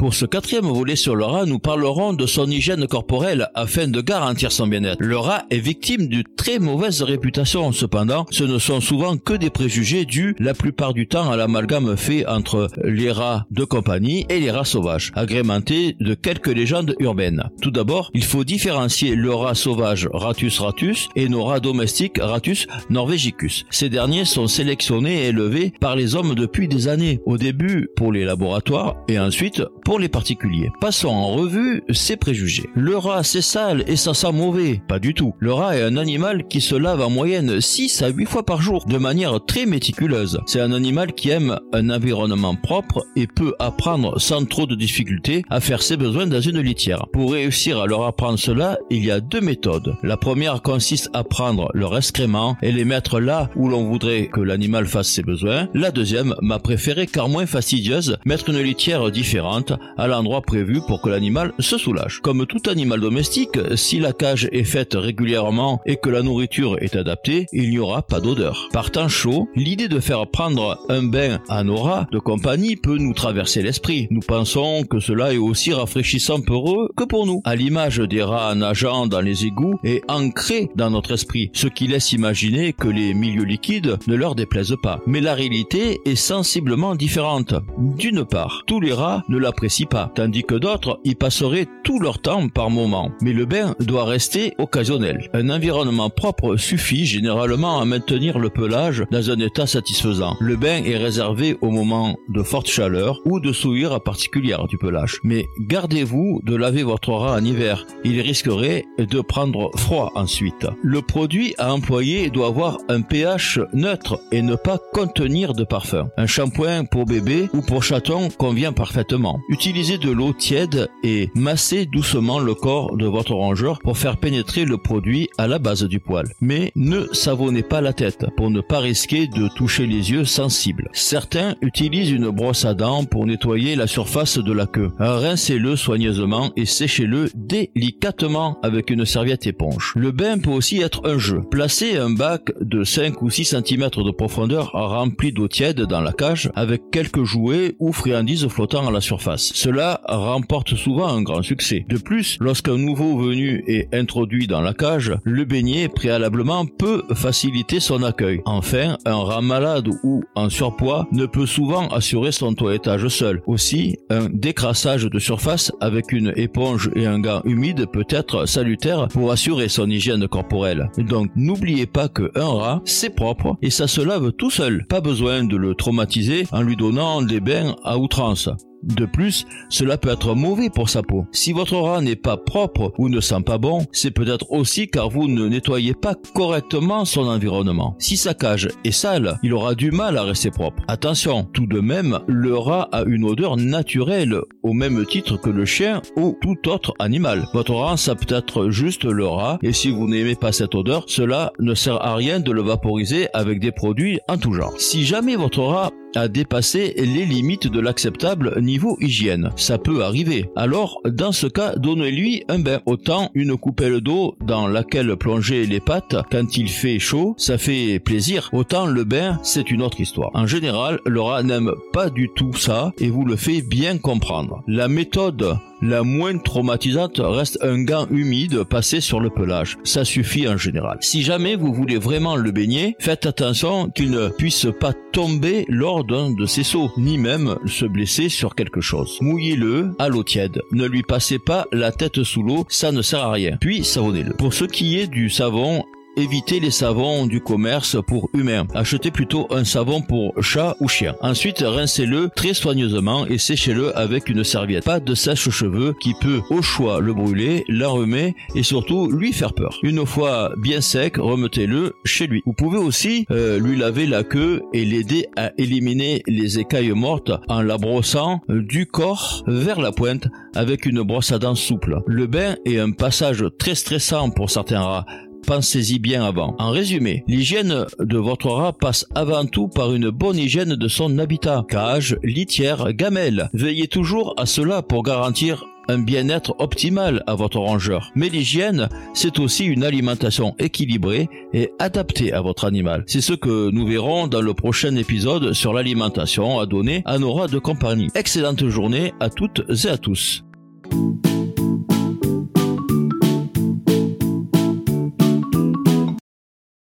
Pour ce quatrième volet sur le rat, nous parlerons de son hygiène corporelle afin de garantir son bien-être. Le rat est victime d'une très mauvaise réputation. Cependant, ce ne sont souvent que des préjugés dus la plupart du temps à l'amalgame fait entre les rats de compagnie et les rats sauvages, agrémentés de quelques légendes urbaines. Tout d'abord, il faut différencier le rat sauvage Ratus ratus et nos rats domestiques Ratus norvegicus. Ces derniers sont sélectionnés et élevés par les hommes depuis des années, au début pour les laboratoires et ensuite pour pour les particuliers. Passons en revue ces préjugés. Le rat, c'est sale et ça sent mauvais. Pas du tout. Le rat est un animal qui se lave en moyenne 6 à 8 fois par jour, de manière très méticuleuse. C'est un animal qui aime un environnement propre et peut apprendre sans trop de difficultés à faire ses besoins dans une litière. Pour réussir à leur apprendre cela, il y a deux méthodes. La première consiste à prendre leur excrément et les mettre là où l'on voudrait que l'animal fasse ses besoins. La deuxième, ma préférée car moins fastidieuse, mettre une litière différente à l'endroit prévu pour que l'animal se soulage. Comme tout animal domestique, si la cage est faite régulièrement et que la nourriture est adaptée, il n'y aura pas d'odeur. Par temps chaud, l'idée de faire prendre un bain à nos rats de compagnie peut nous traverser l'esprit. Nous pensons que cela est aussi rafraîchissant pour eux que pour nous. À l'image des rats nageant dans les égouts est ancré dans notre esprit, ce qui laisse imaginer que les milieux liquides ne leur déplaisent pas. Mais la réalité est sensiblement différente. D'une part, tous les rats ne l'apprécient tandis que d'autres y passeraient tout leur temps par moment. Mais le bain doit rester occasionnel. Un environnement propre suffit généralement à maintenir le pelage dans un état satisfaisant. Le bain est réservé au moment de forte chaleur ou de souillure particulière du pelage. Mais gardez-vous de laver votre rat en hiver. Il risquerait de prendre froid ensuite. Le produit à employer doit avoir un pH neutre et ne pas contenir de parfum. Un shampoing pour bébé ou pour chaton convient parfaitement. Utilisez de l'eau tiède et massez doucement le corps de votre rongeur pour faire pénétrer le produit à la base du poil. Mais ne savonnez pas la tête pour ne pas risquer de toucher les yeux sensibles. Certains utilisent une brosse à dents pour nettoyer la surface de la queue. Rincez-le soigneusement et séchez-le délicatement avec une serviette éponge. Le bain peut aussi être un jeu. Placez un bac de 5 ou 6 cm de profondeur rempli d'eau tiède dans la cage avec quelques jouets ou friandises flottant à la surface. Cela remporte souvent un grand succès. De plus, lorsqu'un nouveau venu est introduit dans la cage, le beignet préalablement peut faciliter son accueil. Enfin, un rat malade ou en surpoids ne peut souvent assurer son toilettage seul. Aussi, un décrassage de surface avec une éponge et un gant humide peut être salutaire pour assurer son hygiène corporelle. Donc, n'oubliez pas que un rat, c'est propre et ça se lave tout seul. Pas besoin de le traumatiser en lui donnant des bains à outrance. De plus, cela peut être mauvais pour sa peau. Si votre rat n'est pas propre ou ne sent pas bon, c'est peut-être aussi car vous ne nettoyez pas correctement son environnement. Si sa cage est sale, il aura du mal à rester propre. Attention, tout de même, le rat a une odeur naturelle au même titre que le chien ou tout autre animal. Votre rat, ça peut être juste le rat et si vous n'aimez pas cette odeur, cela ne sert à rien de le vaporiser avec des produits en tout genre. Si jamais votre rat a dépassé les limites de l'acceptable niveau hygiène. Ça peut arriver. Alors, dans ce cas, donnez-lui un bain. Autant une coupelle d'eau dans laquelle plonger les pattes quand il fait chaud, ça fait plaisir. Autant le bain, c'est une autre histoire. En général, le rat n'aime pas du tout ça et vous le fait bien comprendre. La méthode la moins traumatisante reste un gant humide passé sur le pelage. Ça suffit en général. Si jamais vous voulez vraiment le baigner, faites attention qu'il ne puisse pas tomber lors d'un de ses sauts, ni même se blesser sur quelque chose. Mouillez-le à l'eau tiède. Ne lui passez pas la tête sous l'eau, ça ne sert à rien. Puis savonnez-le. Pour ce qui est du savon, Évitez les savons du commerce pour humains. Achetez plutôt un savon pour chat ou chien. Ensuite, rincez-le très soigneusement et séchez-le avec une serviette. Pas de sèche-cheveux qui peut au choix le brûler, l'enrhumer et surtout lui faire peur. Une fois bien sec, remettez-le chez lui. Vous pouvez aussi euh, lui laver la queue et l'aider à éliminer les écailles mortes en la brossant du corps vers la pointe avec une brosse à dents souple. Le bain est un passage très stressant pour certains rats pensez-y bien avant. En résumé, l'hygiène de votre rat passe avant tout par une bonne hygiène de son habitat, cage, litière, gamelle. Veillez toujours à cela pour garantir un bien-être optimal à votre rongeur. Mais l'hygiène, c'est aussi une alimentation équilibrée et adaptée à votre animal. C'est ce que nous verrons dans le prochain épisode sur l'alimentation à donner à nos rats de compagnie. Excellente journée à toutes et à tous.